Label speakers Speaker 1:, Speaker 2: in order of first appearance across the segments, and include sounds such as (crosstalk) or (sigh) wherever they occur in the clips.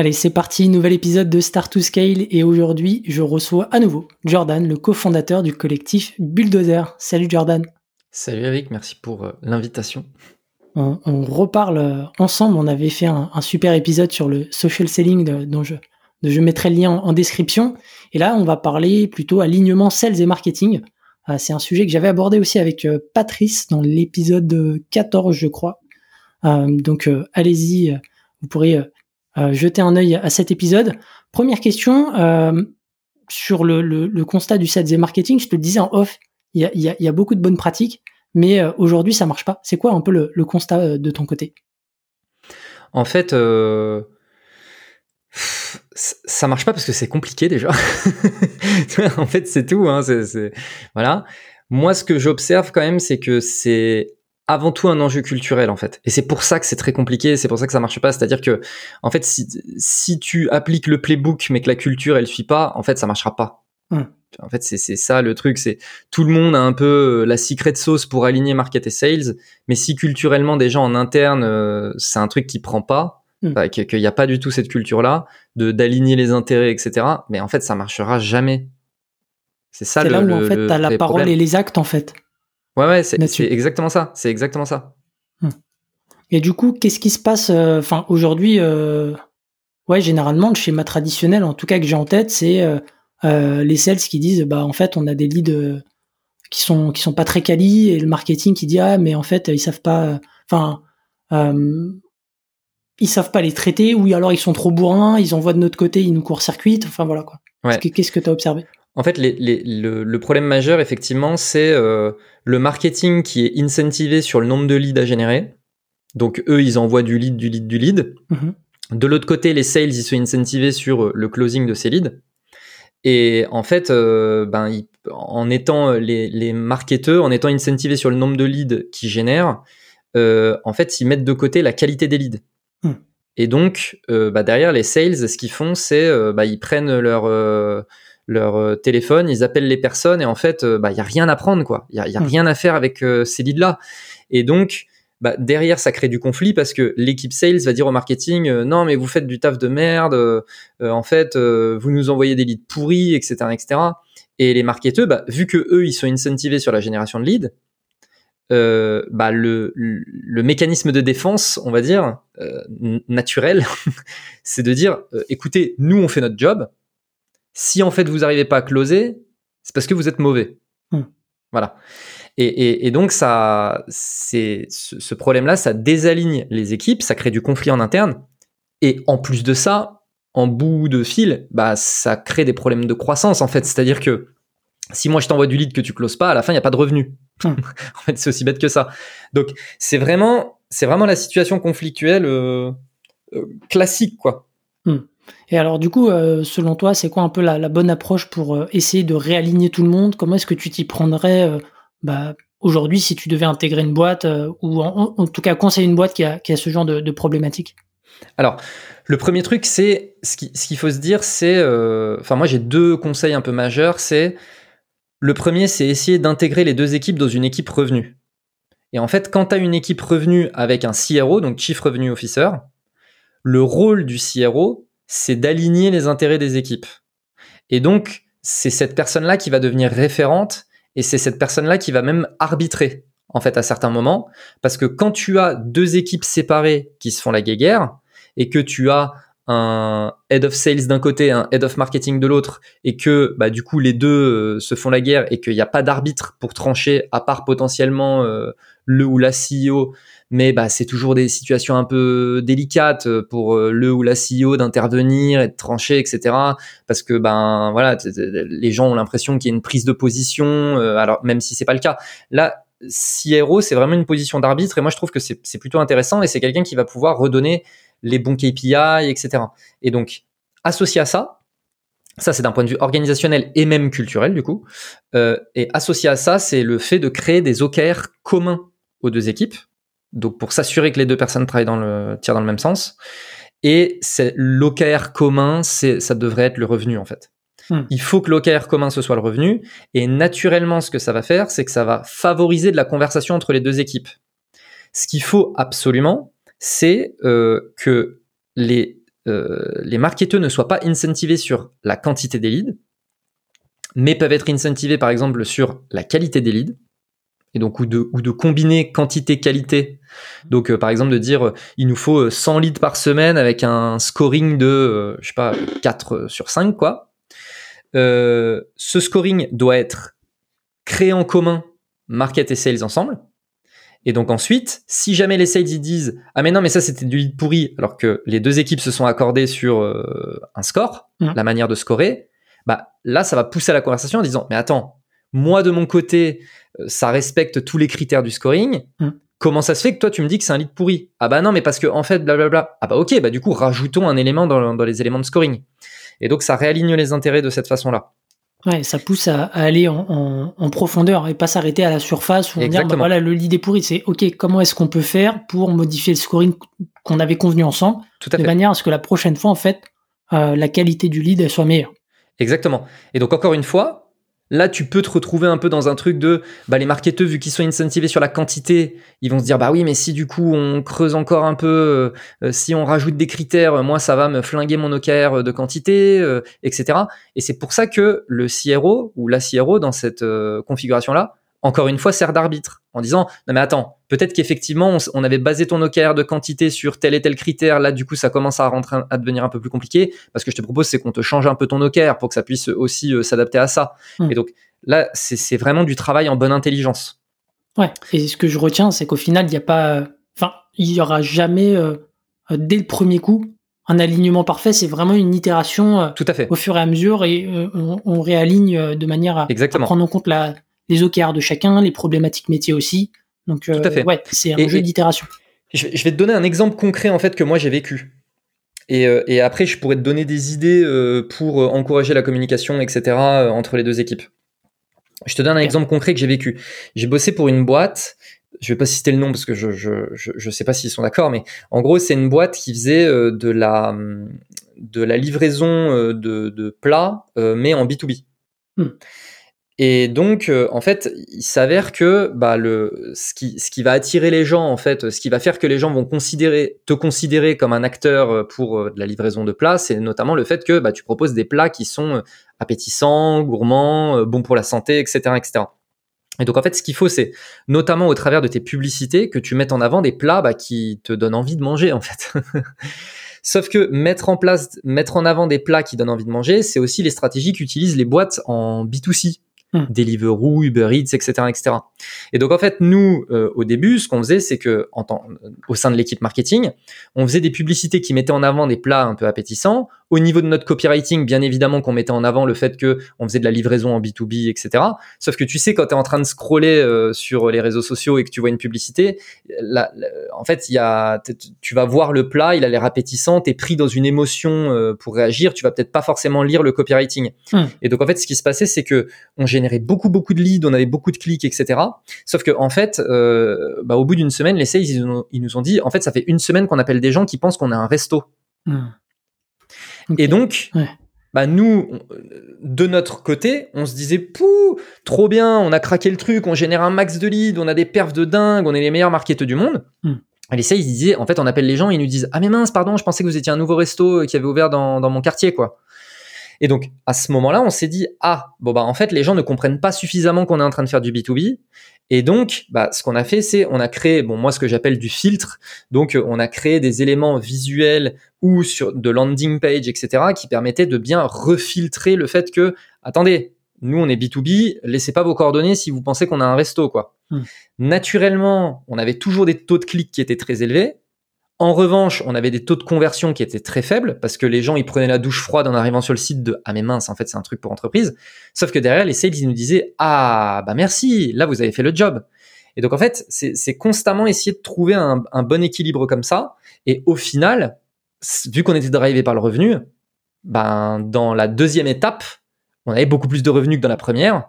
Speaker 1: Allez, c'est parti, nouvel épisode de Start to Scale et aujourd'hui, je reçois à nouveau Jordan, le cofondateur du collectif Bulldozer. Salut Jordan.
Speaker 2: Salut Eric, merci pour euh, l'invitation.
Speaker 1: On, reparle euh, ensemble, on avait fait un, super épisode sur le social selling dont je, je mettrai le lien en, description. Et là, on va parler plutôt alignement sales et marketing. Euh, c'est un sujet que j'avais abordé aussi avec Patrice dans l'épisode 14, je crois. donc allez-y, vous pourrez jeter un œil à cet épisode. Première question, euh, sur le, constat du sales et marketing, je te le disais en off, il y a, beaucoup de bonnes pratiques, mais euh, aujourd'hui ça marche pas. C'est quoi un peu le, constat de ton côté?
Speaker 2: En fait, ça marche pas parce que c'est compliqué déjà. (laughs) en fait, c'est tout. Hein, voilà. Moi, ce que j'observe quand même, c'est que c'est avant tout un enjeu culturel en fait. Et c'est pour ça que c'est très compliqué, c'est pour ça que ça marche pas. C'est-à-dire que, en fait, si, si tu appliques le playbook mais que la culture elle suit pas, en fait, ça marchera pas. En fait, c'est ça le truc, c'est tout le monde a un peu euh, la secret sauce pour aligner market et sales, mais si culturellement déjà en interne euh, c'est un truc qui prend pas, hum. bah, qu'il n'y a pas du tout cette culture là de d'aligner les intérêts, etc. Mais en fait, ça marchera jamais.
Speaker 1: C'est ça le. C'est là où en fait t'as la parole et les actes en fait.
Speaker 2: Ouais, ouais, c'est exactement ça. C'est exactement ça.
Speaker 1: Hmm. Et du coup, qu'est-ce qui se passe euh, Enfin, aujourd'hui, euh, ouais, généralement, le schéma traditionnel, en tout cas que j'ai en tête, c'est euh, les sales qui disent, bah, en fait, on a des leads qui sont qui sont pas très quali, et le marketing qui dit, ah, mais en fait, ils savent pas. Enfin, ils savent pas les traiter, ou alors ils sont trop bourrins, ils envoient de notre côté, ils nous court-circuitent. Enfin, voilà quoi. Qu'est-ce que tu as observé?
Speaker 2: En fait, le, problème majeur, effectivement, c'est euh, le marketing qui est incentivé sur le nombre de leads à générer. Donc, eux, ils envoient du lead, du lead, du lead. Mhm. De l'autre côté, les sales, ils sont incentivés sur euh, le closing de ces leads. Et en fait, euh, ben, en étant les, les marketeurs, en étant incentivés sur le nombre de leads qu'ils génèrent, en fait, ils mettent de côté la qualité des leads. Hmm. Et donc, bah, derrière, les sales, ce qu'ils font, c'est bah, ils prennent leur leur euh, téléphone, ils appellent les personnes et en fait, il euh, bah, y a rien à prendre, quoi. Il y a, y a, hmm. rien à faire avec euh, ces leads-là. Et donc, bah, derrière, ça crée du conflit parce que l'équipe sales va dire au marketing, non, mais vous faites du taf de merde, en fait, vous nous envoyez des leads pourris, etc., etc. Et les marketeurs, bah, vu que eux, ils sont incentivés sur la génération de leads, bah, le, le, mécanisme de défense, on va dire, naturel, (laughs) c'est de dire, écoutez, nous, on fait notre job, si en fait vous n'arrivez pas à closer, c'est parce que vous êtes mauvais. Hmm. Voilà. Et, donc ça, c'est ce, problème-là, ça désaligne les équipes, ça crée du conflit en interne. Et en plus de ça, en bout de fil, bah ça crée des problèmes de croissance en fait. C'est-à-dire que si moi je t'envoie du lead que tu closes pas, à la fin il n'y a pas de revenu. Hmm. (laughs) en fait, c'est aussi bête que ça. Donc c'est vraiment, c'est vraiment la situation conflictuelle euh, euh, classique quoi.
Speaker 1: Hmm. Et alors du coup, euh, selon toi, c'est quoi un peu la, bonne approche pour euh, essayer de réaligner tout le monde? Comment est-ce que tu t'y prendrais euh, bah, aujourd'hui si tu devais intégrer une boîte ou en, tout cas conseiller une boîte qui a, ce genre de, de problématique?
Speaker 2: Alors, le premier truc, c'est ce qu'il faut se dire, c'est, enfin moi j'ai deux conseils un peu majeurs. C'est le premier, c'est essayer d'intégrer les deux équipes dans une équipe revenu. Et en fait, quand tu as une équipe revenu avec un CRO, donc Chief Revenue Officer, le rôle du CRO, c'est d'aligner les intérêts des équipes. Et donc, c'est cette personne-là qui va devenir référente et c'est cette personne-là qui va même arbitrer, en fait, à certains moments. Parce que quand tu as deux équipes séparées qui se font la guéguerre et que tu as un head of sales d'un côté, un head of marketing de l'autre, et que bah, du coup les deux euh, se font la guerre et qu'il n'y a pas d'arbitre pour trancher, à part potentiellement euh, le ou la CEO, mais bah, c'est toujours des situations un peu délicates pour euh, le ou la CEO d'intervenir et de trancher, etc. Parce que ben voilà, les gens ont l'impression qu'il y a une prise de position, alors même si c'est pas le cas. Là, CRO, c'est vraiment une position d'arbitre et moi je trouve que c'est plutôt intéressant et c'est quelqu'un qui va pouvoir redonner les bons KPI, etc. Et donc, associé à ça, ça c'est d'un point de vue organisationnel et même culturel du coup, euh, et associé à ça, c'est le fait de créer des OKR communs aux deux équipes, donc pour s'assurer que les deux personnes travaillent dans le, tirent dans le même sens. Et c'est l'OKR commun, c'est ça devrait être le revenu en fait. Hmm. Il faut que l'OKR commun ce soit le revenu. Et naturellement, ce que ça va faire, c'est que ça va favoriser de la conversation entre les deux équipes. Ce qu'il faut absolument, c'est euh, que les, euh, les marketeurs ne soient pas incentivés sur la quantité des leads, mais peuvent être incentivés par exemple sur la qualité des leads. Et donc, ou de, ou de combiner quantité-qualité. Donc, euh, par exemple, de dire, il nous faut 100 leads par semaine avec un scoring de, je sais pas, 4 sur 5, quoi. Euh, ce scoring doit être créé en commun, market et sales ensemble. Et donc ensuite, si jamais les sales ils disent ah mais non mais ça c'était du lead pourri alors que les deux équipes se sont accordées sur euh, un score, mmh. la manière de scorer, bah là ça va pousser à la conversation en disant mais attends, moi de mon côté euh, ça respecte tous les critères du scoring. Mmh. Comment ça se fait que toi tu me dis que c'est un lead pourri? Ah bah non mais parce que en fait blablabla. Ah bah ok bah du coup rajoutons un élément dans, dans les éléments de scoring. Et donc ça réaligne les intérêts de cette façon-là.
Speaker 1: Ouais, ça pousse à, aller en, profondeur et pas s'arrêter à la surface où on dit bah voilà le lead est pourri, c'est ok comment est-ce qu'on peut faire pour modifier le scoring qu'on avait convenu ensemble Tout à de manière à ce que la prochaine fois en fait euh, la qualité du lead soit meilleure.
Speaker 2: Exactement. Et donc encore une fois, Là, tu peux te retrouver un peu dans un truc de bah, les marketeurs, vu qu'ils sont incentivés sur la quantité, ils vont se dire bah oui, mais si du coup on creuse encore un peu, euh, euh, si on rajoute des critères, moi ça va me flinguer mon OKR de quantité, euh, etc. Et c'est pour ça que le CRO ou la CRO dans cette configuration-là encore une fois, sert d'arbitre en disant non mais attends, peut-être qu'effectivement on, avait basé ton OKR de quantité sur tel et tel critère, là du coup ça commence à rentrer à devenir un peu plus compliqué. Parce que je te propose c'est qu'on te change un peu ton OKR pour que ça puisse aussi euh, s'adapter à ça. Hmm. Et donc là c'est vraiment du travail en bonne intelligence.
Speaker 1: Ouais. Et ce que je retiens c'est qu'au final il n'y a pas, enfin il y aura jamais euh, dès le premier coup un alignement parfait, c'est vraiment une itération euh,
Speaker 2: Tout à fait.
Speaker 1: au fur et à mesure et on, réaligne de manière à, à, prendre en compte la, les OKR de chacun, les problématiques métiers aussi. Donc, euh, ouais, c'est un jeu d'itération.
Speaker 2: Je vais te donner un exemple concret en fait que moi j'ai vécu. Et, euh, après, je pourrais te donner des idées euh, pour encourager la communication, etc. entre les deux équipes. Je te donne un exemple concret que j'ai vécu. J'ai bossé pour une boîte. Je vais pas citer le nom parce que je je, sais pas s'ils sont d'accord, mais en gros c'est une boîte qui faisait de la de la livraison de, plats, mais en B2B. Et donc, euh, en fait, il s'avère que bah, le, ce, qui, ce qui va attirer les gens, en fait, ce qui va faire que les gens vont considérer, te considérer comme un acteur euh, pour euh, la livraison de plats, c'est notamment le fait que bah, tu proposes des plats qui sont appétissants, gourmands, bons pour la santé, etc., etc. Et donc en fait, ce qu'il faut, c'est notamment au travers de tes publicités que tu mettes en avant des plats bah, qui te donnent envie de manger, en fait. (laughs) Sauf que mettre en place, mettre en avant des plats qui donnent envie de manger, c'est aussi les stratégies qu'utilisent les boîtes en B2C. Hmm. Deliveroo, Uber Eats, etc., etc. Et donc en fait, nous, euh, au début, ce qu'on faisait, c'est que en temps, au sein de l'équipe marketing, on faisait des publicités qui mettaient en avant des plats un peu appétissants. Au niveau de notre copywriting, bien évidemment qu'on mettait en avant le fait que on faisait de la livraison en B2B, etc. Sauf que tu sais, quand tu es en train de scroller euh, sur les réseaux sociaux et que tu vois une publicité, en fait, il y a, tu vas voir le plat, il a l'air appétissant, tu es pris dans une émotion euh, pour réagir, tu vas peut-être pas forcément lire le copywriting. Hmm. Et donc en fait, ce qui se passait, c'est que on générait beaucoup beaucoup de leads, on avait beaucoup de clics, etc. Sauf que en fait, euh, bah, au bout d'une semaine, les sales ils, nous ont dit, en fait, ça fait une semaine qu'on appelle des gens qui pensent qu'on a un resto. Et donc, bah nous, de notre côté, on se disait, pouh, trop bien, on a craqué le truc, on génère un max de leads, on a des perfs de dingue, on est les meilleurs marketeurs du monde. Hmm. Et les sales, ils disaient, en fait, on appelle les gens, ils nous disent, ah mais mince, pardon, je pensais que vous étiez un nouveau resto qui avait ouvert dans, dans mon quartier, quoi. Et donc, à ce moment-là, on s'est dit, ah, bon, bah, en fait, les gens ne comprennent pas suffisamment qu'on est en train de faire du B2B. Et donc, bah, ce qu'on a fait, c'est, on a créé, bon, moi, ce que j'appelle du filtre. Donc, on a créé des éléments visuels ou sur de landing page, etc., qui permettaient de bien refiltrer le fait que, attendez, nous, on est B2B, laissez pas vos coordonnées si vous pensez qu'on a un resto, quoi. Hmm. Naturellement, on avait toujours des taux de clics qui étaient très élevés. En revanche, on avait des taux de conversion qui étaient très faibles parce que les gens ils prenaient la douche froide en arrivant sur le site de ah mais mince en fait c'est un truc pour entreprise. Sauf que derrière les sales ils nous disaient ah bah merci là vous avez fait le job. Et donc en fait, c'est constamment essayer de trouver un, bon équilibre comme ça. Et au final, vu qu'on était drivé par le revenu, ben dans la deuxième étape, on avait beaucoup plus de revenus que dans la première.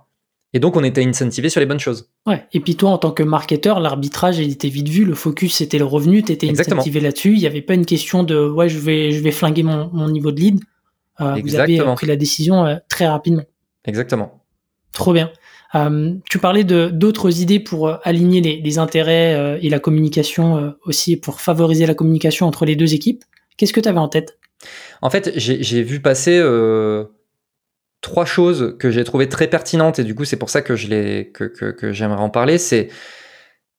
Speaker 2: Et donc, on était incentivé sur les bonnes choses.
Speaker 1: Ouais. Et puis toi, en tant que marketeur, l'arbitrage, il était vite vu. Le focus, c'était le revenu. Tu étais incentivé là-dessus. Il n'y avait pas une question de ouais, je vais, je vais flinguer mon, mon niveau de lead. Euh, vous avez pris la décision euh, très rapidement.
Speaker 2: Exactement.
Speaker 1: Trop bien. Euh, tu parlais de d'autres idées pour aligner les, les intérêts et la communication aussi, pour favoriser la communication entre les deux équipes. Qu'est-ce que tu avais en tête?
Speaker 2: En fait, j'ai vu passer trois choses que j'ai trouvées très pertinentes et du coup c'est pour ça que je les que, que, que j'aimerais en parler. C'est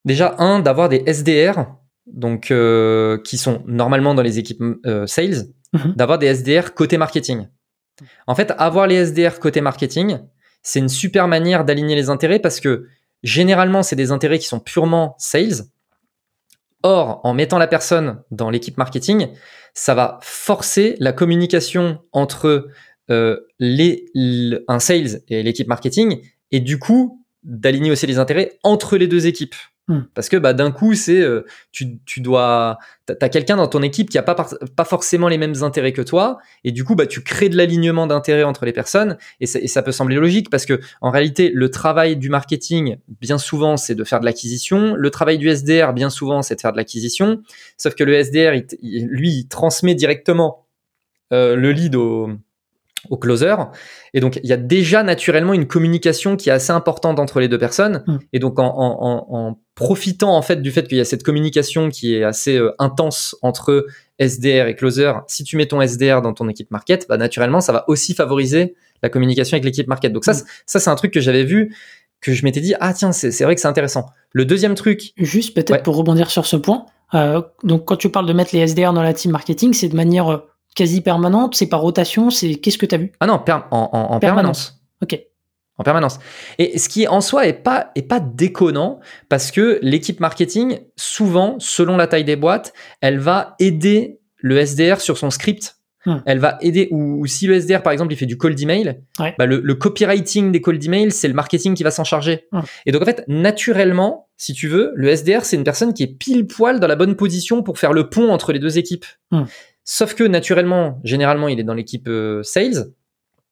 Speaker 2: déjà un d'avoir des SDR donc euh, qui sont normalement dans les équipes euh, sales, mhm. d'avoir des SDR côté marketing. En fait, avoir les SDR côté marketing, c'est une super manière d'aligner les intérêts parce que généralement c'est des intérêts qui sont purement sales. Or, en mettant la personne dans l'équipe marketing, ça va forcer la communication entre euh, les, un sales et l'équipe marketing, et du coup d'aligner aussi les intérêts entre les deux équipes. Hmm. Parce que bah, d'un coup, c'est euh, tu, tu dois t'as quelqu'un dans ton équipe qui a pas pas forcément les mêmes intérêts que toi, et du coup, bah tu crées de l'alignement d'intérêts entre les personnes, et ça, et ça, peut sembler logique parce que en réalité, le travail du marketing, bien souvent, c'est de faire de l'acquisition, le travail du SDR, bien souvent, c'est de faire de l'acquisition, sauf que le SDR, lui, il transmet directement euh, le lead au au closer. Et donc, il y a déjà naturellement une communication qui est assez importante entre les deux personnes. Mm. Et donc, en, en, en, profitant en fait du fait qu'il y a cette communication qui est assez euh, intense entre SDR et closer, si tu mets ton SDR dans ton équipe market, bah, naturellement, ça va aussi favoriser la communication avec l'équipe market. Donc ça, mm. ça c'est un truc que j'avais vu que je m'étais dit ah tiens c'est vrai que c'est intéressant. Le deuxième truc,
Speaker 1: juste peut-être pour rebondir sur ce point. Euh, donc quand tu parles de mettre les SDR dans la team marketing, c'est de manière euh, quasi permanente C'est par rotation C'est qu'est-ce que tu as vu?
Speaker 2: Ah non, en, permanence.
Speaker 1: Ok.
Speaker 2: En permanence. Et ce qui en soi est pas est pas déconnant parce que l'équipe marketing souvent selon la taille des boîtes, elle va aider le SDR sur son script. Hmm. Elle va aider ou, si le SDR par exemple il fait du cold email, bah le, copywriting des cold email c'est le marketing qui va s'en charger. Hmm. Et donc en fait naturellement si tu veux le SDR c'est une personne qui est pile poil dans la bonne position pour faire le pont entre les deux équipes. Hmm. Sauf que naturellement, généralement, il est dans l'équipe euh, sales.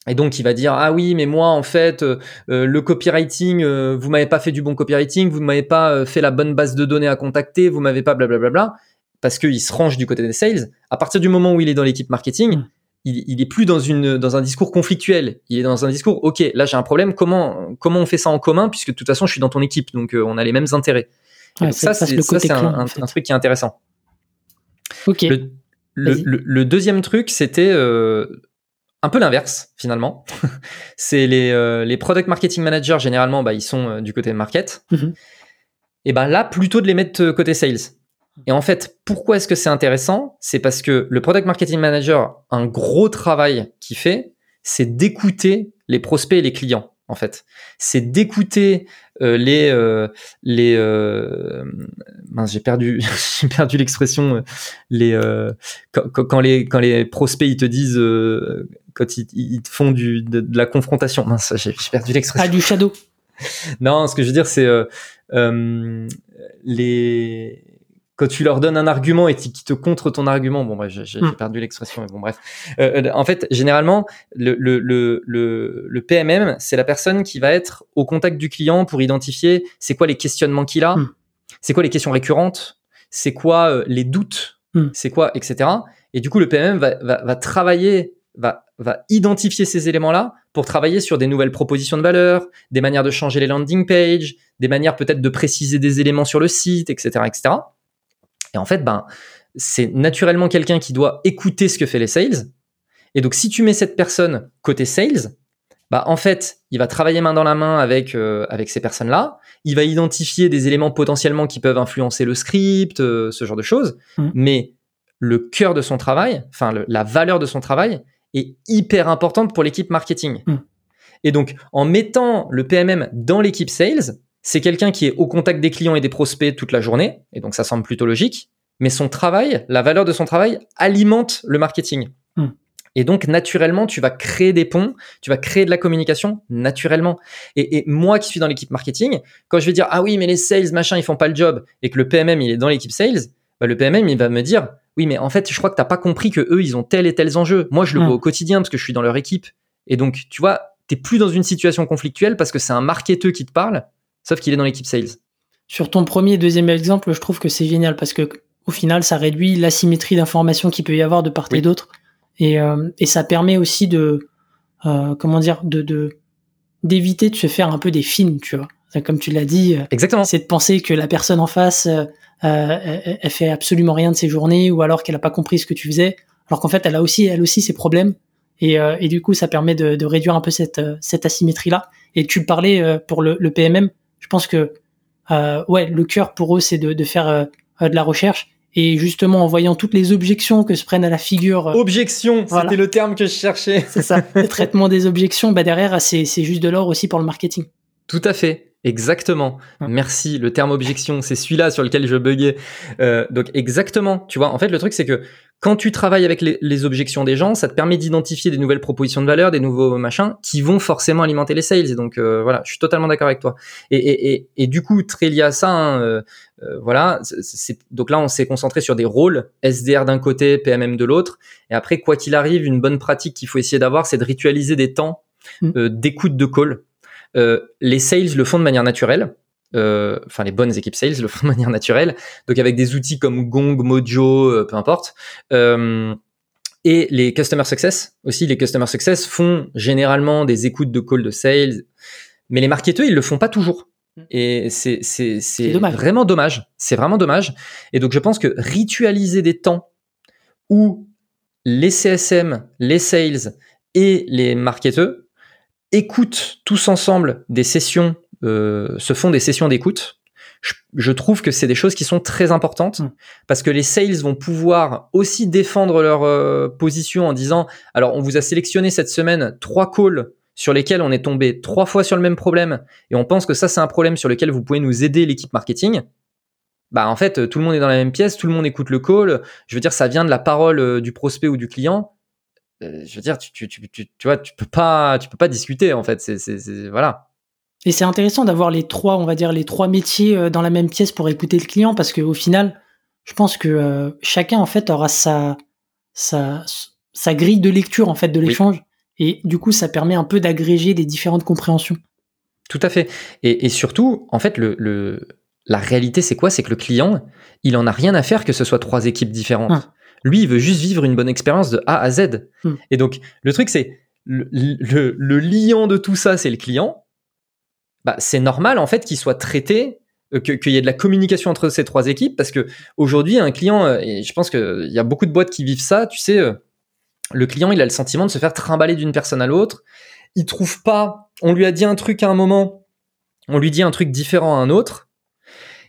Speaker 2: Et donc il va dire ah oui mais moi en fait euh, euh, le copywriting vous m'avez pas fait du bon copywriting vous m'avez pas fait la bonne base de données à contacter vous m'avez pas blablabla bla, bla, bla, parce qu'il se range du côté des sales. À partir du moment où il est dans l'équipe marketing mm. il, il est plus dans une dans un discours conflictuel. Il est dans un discours ok là j'ai un problème comment comment on fait ça en commun puisque de toute façon je suis dans ton équipe donc on a les mêmes intérêts. Donc ça c'est un, un, truc qui est intéressant.
Speaker 1: Ok.
Speaker 2: Le, deuxième truc, c'était euh, un peu l'inverse finalement. (laughs) c'est les, euh, les product marketing managers généralement, bah, ils sont euh, du côté market. Mhm. Et ben là, plutôt de les mettre côté sales. Et en fait, pourquoi est-ce que c'est intéressant? C'est parce que le product marketing manager, un gros travail qu'il fait, c'est d'écouter les prospects et les clients en fait. C'est d'écouter euh, les euh, les euh, j'ai perdu (laughs) j'ai perdu l'expression les quand, les quand les prospects ils te disent quand ils, te font du de, la confrontation. Mince j'ai perdu l'expression.
Speaker 1: Ah du shadow. (laughs)
Speaker 2: Non ce que je veux dire c'est les quand tu leur donnes un argument et qui te contre ton argument, bon, bref, j'ai hmm. perdu l'expression, mais bon, bref. Euh, euh, en fait, généralement, le, le, le, le, PMM, c'est la personne qui va être au contact du client pour identifier c'est quoi les questionnements qu'il a, hmm. c'est quoi les questions récurrentes, c'est quoi euh, les doutes, hmm. c'est quoi, etc. Et du coup, le PMM va, va, va travailler, va, va identifier ces éléments-là pour travailler sur des nouvelles propositions de valeur, des manières de changer les landing pages, des manières peut-être de préciser des éléments sur le site, etc., etc. Et en fait, ben, c'est naturellement quelqu'un qui doit écouter ce que fait les sales. Et donc, si tu mets cette personne côté sales, bah, en fait, il va travailler main dans la main avec, euh, avec ces personnes-là. Il va identifier des éléments potentiellement qui peuvent influencer le script, euh, ce genre de choses. Mmh. Mais le cœur de son travail, enfin, la valeur de son travail est hyper importante pour l'équipe marketing. Mmh. Et donc, en mettant le PMM dans l'équipe sales, c'est quelqu'un qui est au contact des clients et des prospects toute la journée, et donc ça semble plutôt logique, mais son travail, la valeur de son travail alimente le marketing. Hmm. Et donc, naturellement, tu vas créer des ponts, tu vas créer de la communication naturellement. Et, moi qui suis dans l'équipe marketing, quand je vais dire, ah oui, mais les sales, machin, ils font pas le job, et que le PMM, il est dans l'équipe sales, bah, le PMM, il va me dire, oui, mais en fait, je crois que t'as pas compris que eux, ils ont tel et tels enjeux. Moi, je le vois au quotidien parce que je suis dans leur équipe. Et donc, tu vois, t'es plus dans une situation conflictuelle parce que c'est un marketeur qui te parle, sauf qu'il est dans l'équipe sales.
Speaker 1: Sur ton premier et deuxième exemple, je trouve que c'est génial parce que au final, ça réduit l'asymétrie d'informations qu'il peut y avoir de part et d'autre. Euh, et, ça permet aussi de, euh, comment dire, de d'éviter de, se faire un peu des films, tu vois. Comme tu l'as dit, euh,
Speaker 2: exactement.
Speaker 1: C'est de penser que la personne en face, elle, fait absolument rien de ses journées, ou alors qu'elle a pas compris ce que tu faisais, alors qu'en fait, elle a aussi, elle aussi ses problèmes. Et, et du coup, ça permet de, de réduire un peu cette, cette asymétrie-là. Et tu parlais pour le, le PMM, je pense que ouais, le cœur pour eux, c'est de, de faire de la recherche et justement, en voyant toutes les objections que se prennent à la figure.
Speaker 2: Euh, Objection, c'était le terme que je cherchais.
Speaker 1: C'est ça. (laughs) le traitement des objections, bah derrière, c'est juste de l'or aussi pour le marketing.
Speaker 2: Tout à fait. Exactement. Merci. Le terme objection, c'est celui-là sur lequel je buguais. Euh, donc exactement. Tu vois, en fait, le truc c'est que quand tu travailles avec les, objections des gens, ça te permet d'identifier des nouvelles propositions de valeur, des nouveaux machins qui vont forcément alimenter les sales. Et donc euh, voilà, je suis totalement d'accord avec toi. Et, et, et, et, du coup, très lié à ça, hein, euh, euh, voilà. C'est, donc là, on s'est concentré sur des rôles SDR d'un côté, PMM de l'autre. Et après, quoi qu'il arrive, une bonne pratique qu'il faut essayer d'avoir, c'est de ritualiser des temps mmh. d'écoute de call. les sales le font de manière naturelle. Euh, enfin les bonnes équipes sales le font (laughs) de manière naturelle, donc avec des outils comme Gong, Mojo, euh, peu importe. Euh, et les customer success aussi, les customer success font généralement des écoutes de call de sales, mais les marketeurs ils le font pas toujours. Mm. Et c'est vraiment dommage. C'est vraiment dommage. Et donc je pense que ritualiser des temps où les CSM, les sales et les marketeurs écoutent tous ensemble des sessions euh, se font des sessions d'écoute. Je, trouve que c'est des choses qui sont très importantes mm. parce que les sales vont pouvoir aussi défendre leur euh, position en disant alors on vous a sélectionné cette semaine trois calls sur lesquels on est tombé trois fois sur le même problème et on pense que ça c'est un problème sur lequel vous pouvez nous aider l'équipe marketing. Bah en fait tout le monde est dans la même pièce, tout le monde écoute le call. Je veux dire ça vient de la parole euh, du prospect ou du client. je veux dire tu, tu, tu, tu, vois tu peux pas tu peux pas discuter en fait c'est voilà
Speaker 1: et c'est intéressant d'avoir les trois, on va dire, les trois métiers euh, dans la même pièce pour écouter le client parce qu'au final, je pense que euh, chacun, en fait, aura sa, sa, sa grille de lecture, en fait, de l'échange. Et du coup, ça permet un peu d'agréger les différentes compréhensions.
Speaker 2: Tout à fait. Et, et surtout, en fait, le, le la réalité, c'est quoi? C'est que le client, il en a rien à faire que ce soit trois équipes différentes. Ah. Lui, il veut juste vivre une bonne expérience de A à Z. Hmm. Et donc, le truc, c'est le, le, le liant de tout ça, c'est le client bah, c'est normal en fait qu'il soit traité euh, qu'il y ait de la communication entre ces trois équipes parce que aujourd'hui un client euh, et je pense qu'il y a beaucoup de boîtes qui vivent ça tu sais euh, le client il a le sentiment de se faire trimballer d'une personne à l'autre. Il trouve pas on lui a dit un truc à un moment on lui dit un truc différent à un autre.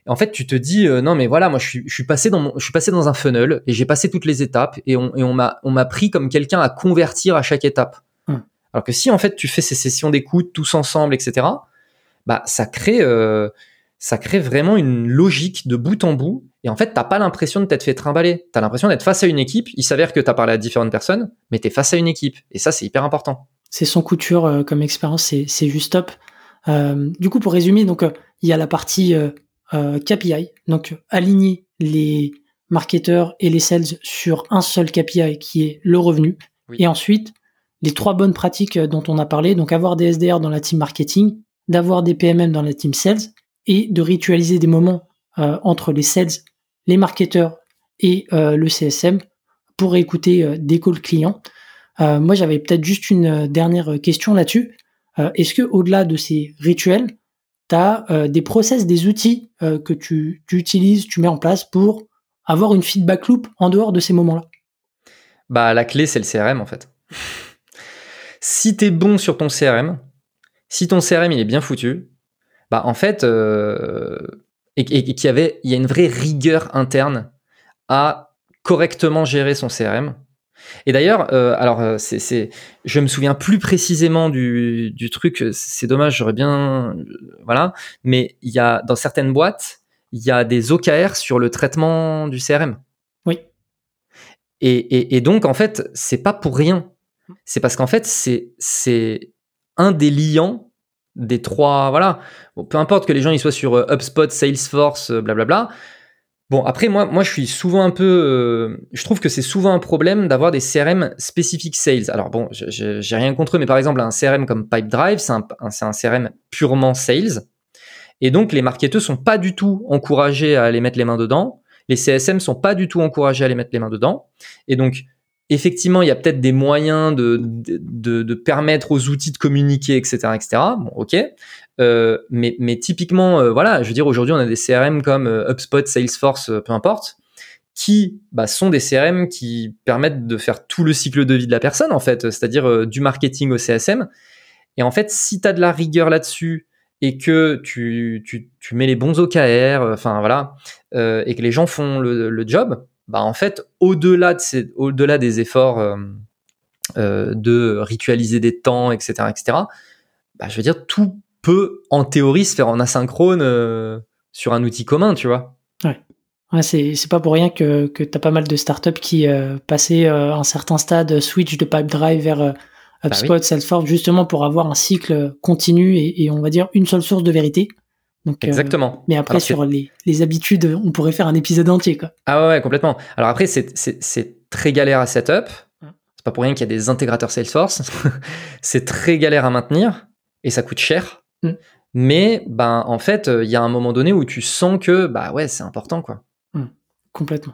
Speaker 2: En fait tu te dis non mais voilà moi je suis, je suis passé dans je suis passé dans un funnel et j'ai passé toutes les étapes et on, et on m'a on m'a pris comme quelqu'un à convertir à chaque étape. Hum. alors que si en fait tu fais ces sessions d'écoute tous ensemble etc bah ça crée euh, ça crée vraiment une logique de bout en bout. Et en fait, t'as pas l'impression de t'être fait trimballer. T'as l'impression d'être face à une équipe. Il s'avère que t'as parlé à différentes personnes, mais t'es face à une équipe. Et ça, c'est hyper important.
Speaker 1: C'est sans couture euh, comme expérience, c'est juste top. Euh, du coup, pour résumer, donc il y a la partie KPI, donc aligner les marketeurs et les sales sur un seul KPI qui est le revenu. Et ensuite, les trois bonnes pratiques dont on a parlé, donc avoir des SDR dans la team marketing, d'avoir des PMM dans la team sales et de ritualiser des moments euh, entre les sales, les marketeurs et euh, le CSM pour écouter euh, des calls clients. moi, j'avais peut-être juste une dernière question là-dessus. Est-ce que au-delà de ces rituels, tu as des process, des outils que tu, utilises, tu mets en place pour avoir une feedback loop en dehors de ces moments-là?
Speaker 2: Bah, la clé, c'est le CRM en fait. si tu es bon sur ton CRM, si ton CRM il est bien foutu, bah en fait, euh, et, qu'il y avait, il y a une vraie rigueur interne à correctement gérer son CRM. Et d'ailleurs, euh, alors euh, c'est, c'est, je me souviens plus précisément du, du truc. C'est dommage, j'aurais bien, voilà. Mais il y a dans certaines boîtes, il y a des OKR sur le traitement du CRM.
Speaker 1: Oui.
Speaker 2: Et, et, et donc en fait, c'est pas pour rien C'est parce qu'en fait, c'est, c'est un des liants des trois, voilà. peu importe que les gens ils soient sur euh, HubSpot, Salesforce, euh, blablabla. Bon, après, moi, moi, je suis souvent un peu. Euh, je trouve que c'est souvent un problème d'avoir des CRM spécifiques sales. Alors, bon, j'ai rien contre eux, mais par exemple, un CRM comme Pipedrive, c'est un, un, CRM purement sales. Et donc, les marketeurs sont pas du tout encouragés à aller mettre les mains dedans. Les CSM sont pas du tout encouragés à aller mettre les mains dedans. Et donc, effectivement, il y a peut-être des moyens de, de, de, permettre aux outils de communiquer, etc., etc. Bon, ok. Euh, mais, mais typiquement, euh, voilà, je veux dire, aujourd'hui, on a des CRM comme euh, HubSpot, Salesforce, peu importe, qui bah, sont des CRM qui permettent de faire tout le cycle de vie de la personne, en fait, c'est-à-dire du marketing au CSM. Et en fait, si tu as de la rigueur là-dessus et que tu, tu, tu, mets les bons OKR, enfin voilà, et que les gens font le, le job, bah en fait, au-delà de au-delà des efforts de ritualiser des temps, etc., etc., bah, je veux dire, tout peut, en théorie, se faire en asynchrone euh, sur un outil commun, tu vois.
Speaker 1: Ouais. ouais c'est, c'est pas pour rien que, que tu as pas mal de startups qui euh, passaient euh, un certain stade, switch de Pipedrive vers euh, bah HubSpot, Salesforce, justement pour avoir un cycle continu et, et, on va dire une seule source de vérité.
Speaker 2: Donc, Exactement.
Speaker 1: mais après, sur les, les, habitudes, on pourrait faire un épisode entier. Quoi.
Speaker 2: Ah ouais, complètement. Alors après, c'est, c'est, c'est très galère à setup. C'est pas pour rien qu'il y a des intégrateurs Salesforce. (laughs) c'est très galère à maintenir et ça coûte cher. Mm. Mais ben en fait, il y a un moment donné où tu sens que bah ouais, c'est important quoi.
Speaker 1: Mm. Complètement.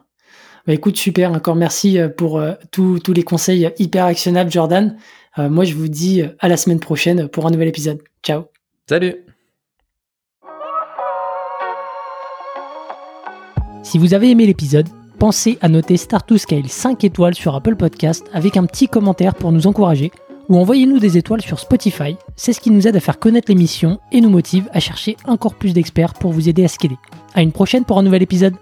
Speaker 1: Bah écoute, super, encore merci euh, pour euh, tous les conseils hyper actionnables, Jordan. Euh, moi, je vous dis à la semaine prochaine pour un nouvel épisode. Ciao.
Speaker 2: Salut.
Speaker 1: Si vous avez aimé l'épisode, pensez à noter Start to Scale 5 étoiles sur Apple Podcast avec un petit commentaire pour nous encourager ou envoyez-nous des étoiles sur Spotify. C'est ce qui nous aide à faire connaître l'émission et nous motive à chercher encore plus d'experts pour vous aider à scaler. À une prochaine pour un nouvel épisode.